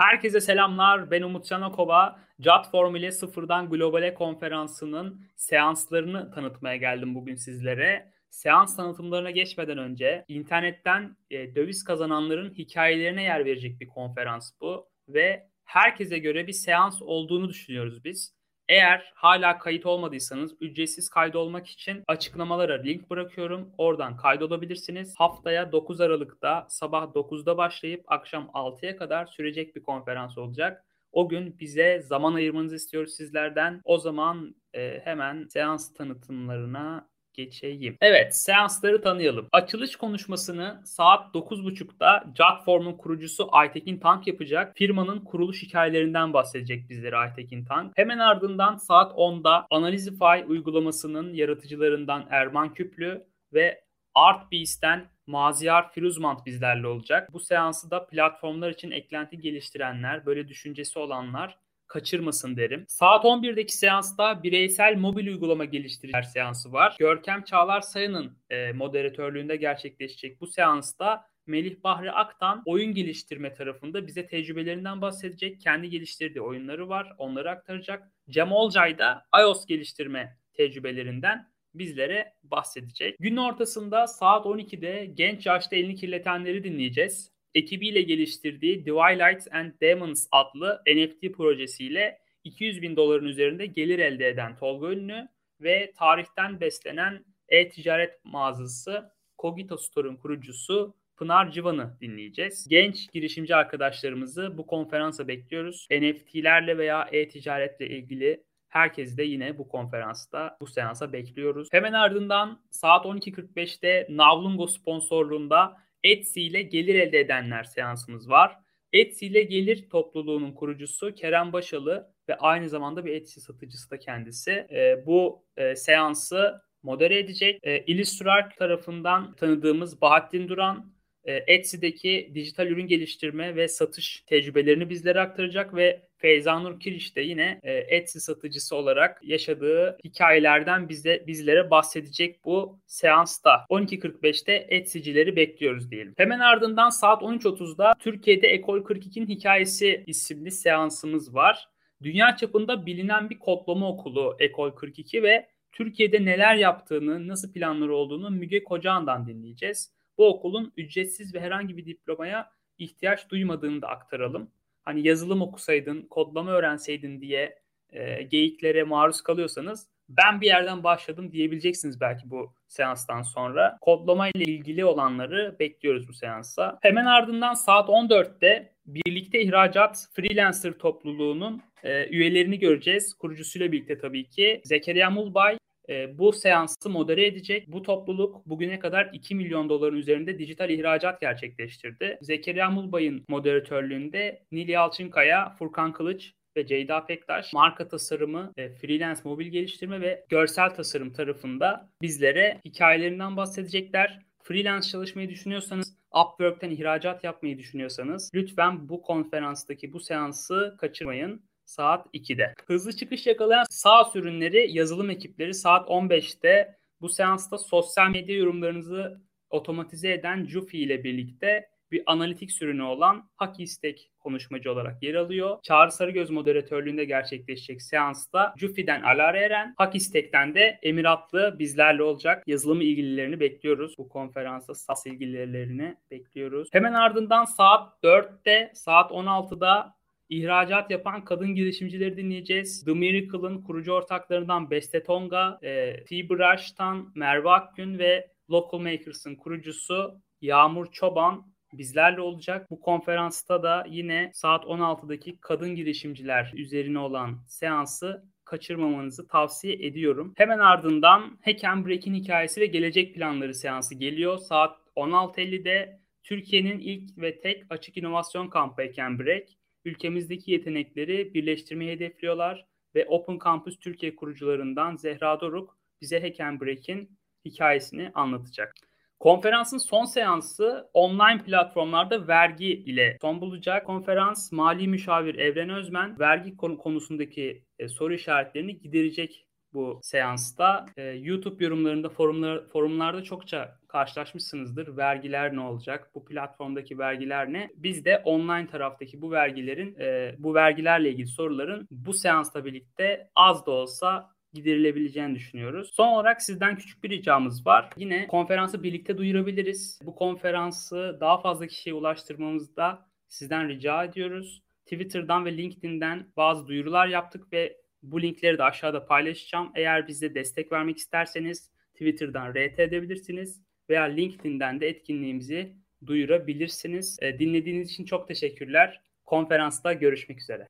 Herkese selamlar. Ben Umut Canakova. CAT Formüle Sıfırdan Globale konferansının seanslarını tanıtmaya geldim bugün sizlere. Seans tanıtımlarına geçmeden önce internetten e, döviz kazananların hikayelerine yer verecek bir konferans bu ve herkese göre bir seans olduğunu düşünüyoruz biz. Eğer hala kayıt olmadıysanız ücretsiz kaydolmak için açıklamalara link bırakıyorum. Oradan kaydolabilirsiniz. Haftaya 9 Aralık'ta sabah 9'da başlayıp akşam 6'ya kadar sürecek bir konferans olacak. O gün bize zaman ayırmanızı istiyoruz sizlerden. O zaman e, hemen seans tanıtımlarına geçeyim. Evet, seansları tanıyalım. Açılış konuşmasını saat 9.30'da Jotform'un kurucusu Aytekin Tank yapacak. Firmanın kuruluş hikayelerinden bahsedecek bizlere Aytekin Tank. Hemen ardından saat 10'da Analizify uygulamasının yaratıcılarından Erman Küplü ve ArtBeast'ten Maziyar Firuzmant bizlerle olacak. Bu seansı da platformlar için eklenti geliştirenler, böyle düşüncesi olanlar kaçırmasın derim. Saat 11'deki seansta bireysel mobil uygulama geliştiriciler seansı var. Görkem Çağlar Sayın'ın e, moderatörlüğünde gerçekleşecek bu seansta Melih Bahri Aktan oyun geliştirme tarafında bize tecrübelerinden bahsedecek. Kendi geliştirdiği oyunları var. Onları aktaracak. Cem Olcay da iOS geliştirme tecrübelerinden bizlere bahsedecek. Günün ortasında saat 12'de genç yaşta elini kirletenleri dinleyeceğiz ekibiyle geliştirdiği Twilight and Demons adlı NFT projesiyle 200 bin doların üzerinde gelir elde eden Tolga Ünlü ve tarihten beslenen e-ticaret mağazası Cogito Store'un kurucusu Pınar Civan'ı dinleyeceğiz. Genç girişimci arkadaşlarımızı bu konferansa bekliyoruz. NFT'lerle veya e-ticaretle ilgili Herkesi de yine bu konferansta, bu seansa bekliyoruz. Hemen ardından saat 12.45'te Navlungo sponsorluğunda Etsy ile gelir elde edenler seansımız var. Etsy ile gelir topluluğunun kurucusu Kerem Başalı ve aynı zamanda bir Etsy satıcısı da kendisi. E, bu e, seansı modere edecek. E, Illustrar tarafından tanıdığımız Bahattin Duran Etsy'deki dijital ürün geliştirme ve satış tecrübelerini bizlere aktaracak ve Feyzanur Kiriş de yine e, Etsy satıcısı olarak yaşadığı hikayelerden bize bizlere bahsedecek bu seansta. 12.45'te Etsy'cileri bekliyoruz diyelim. Hemen ardından saat 13.30'da Türkiye'de Ekol 42'nin hikayesi isimli seansımız var. Dünya çapında bilinen bir kodlama okulu Ekol 42 ve Türkiye'de neler yaptığını, nasıl planları olduğunu Müge Kocağan'dan dinleyeceğiz bu okulun ücretsiz ve herhangi bir diplomaya ihtiyaç duymadığını da aktaralım. Hani yazılım okusaydın, kodlama öğrenseydin diye e, geyiklere maruz kalıyorsanız ben bir yerden başladım diyebileceksiniz belki bu seanstan sonra. Kodlama ile ilgili olanları bekliyoruz bu seansa. Hemen ardından saat 14'te birlikte ihracat freelancer topluluğunun e, üyelerini göreceğiz. Kurucusuyla birlikte tabii ki. Zekeriya Mulbay e, bu seansı modere edecek. Bu topluluk bugüne kadar 2 milyon doların üzerinde dijital ihracat gerçekleştirdi. Zekeriya Mulbay'ın moderatörlüğünde Nil Yalçınkaya, Furkan Kılıç ve Ceyda Pektaş marka tasarımı, freelance mobil geliştirme ve görsel tasarım tarafında bizlere hikayelerinden bahsedecekler. Freelance çalışmayı düşünüyorsanız, Upwork'ten ihracat yapmayı düşünüyorsanız lütfen bu konferanstaki bu seansı kaçırmayın saat 2'de. Hızlı çıkış yakalayan sağ ürünleri yazılım ekipleri saat 15'te bu seansta sosyal medya yorumlarınızı otomatize eden Jufi ile birlikte bir analitik ürünü olan Hakistek konuşmacı olarak yer alıyor. Çağrı Sarıgöz moderatörlüğünde gerçekleşecek seansta Jufi'den Alara Eren, Hakistek'ten de Emiratlı bizlerle olacak. Yazılım ilgililerini bekliyoruz. Bu konferansa SAS ilgililerini bekliyoruz. Hemen ardından saat 4'te, saat 16'da İhracat yapan kadın girişimcileri dinleyeceğiz. The Miracle'ın kurucu ortaklarından Beste Tonga, e, T-Brush'tan Merve Akgün ve Local Makers'ın kurucusu Yağmur Çoban bizlerle olacak. Bu konferansta da yine saat 16'daki kadın girişimciler üzerine olan seansı kaçırmamanızı tavsiye ediyorum. Hemen ardından Hack Break'in hikayesi ve gelecek planları seansı geliyor. Saat 16.50'de Türkiye'nin ilk ve tek açık inovasyon kampı Hack Break ülkemizdeki yetenekleri birleştirmeyi hedefliyorlar ve Open Campus Türkiye kurucularından Zehra Doruk bize Hack Break'in hikayesini anlatacak. Konferansın son seansı online platformlarda vergi ile son bulacak. Konferans mali müşavir Evren Özmen vergi konusundaki e, soru işaretlerini giderecek bu seansta. E, YouTube yorumlarında, forumlar, forumlarda çokça karşılaşmışsınızdır. Vergiler ne olacak? Bu platformdaki vergiler ne? Biz de online taraftaki bu vergilerin, e, bu vergilerle ilgili soruların bu seansla birlikte az da olsa giderilebileceğini düşünüyoruz. Son olarak sizden küçük bir ricamız var. Yine konferansı birlikte duyurabiliriz. Bu konferansı daha fazla kişiye ulaştırmamızda sizden rica ediyoruz. Twitter'dan ve LinkedIn'den bazı duyurular yaptık ve bu linkleri de aşağıda paylaşacağım. Eğer bize destek vermek isterseniz Twitter'dan RT edebilirsiniz veya LinkedIn'den de etkinliğimizi duyurabilirsiniz. Dinlediğiniz için çok teşekkürler. Konferansta görüşmek üzere.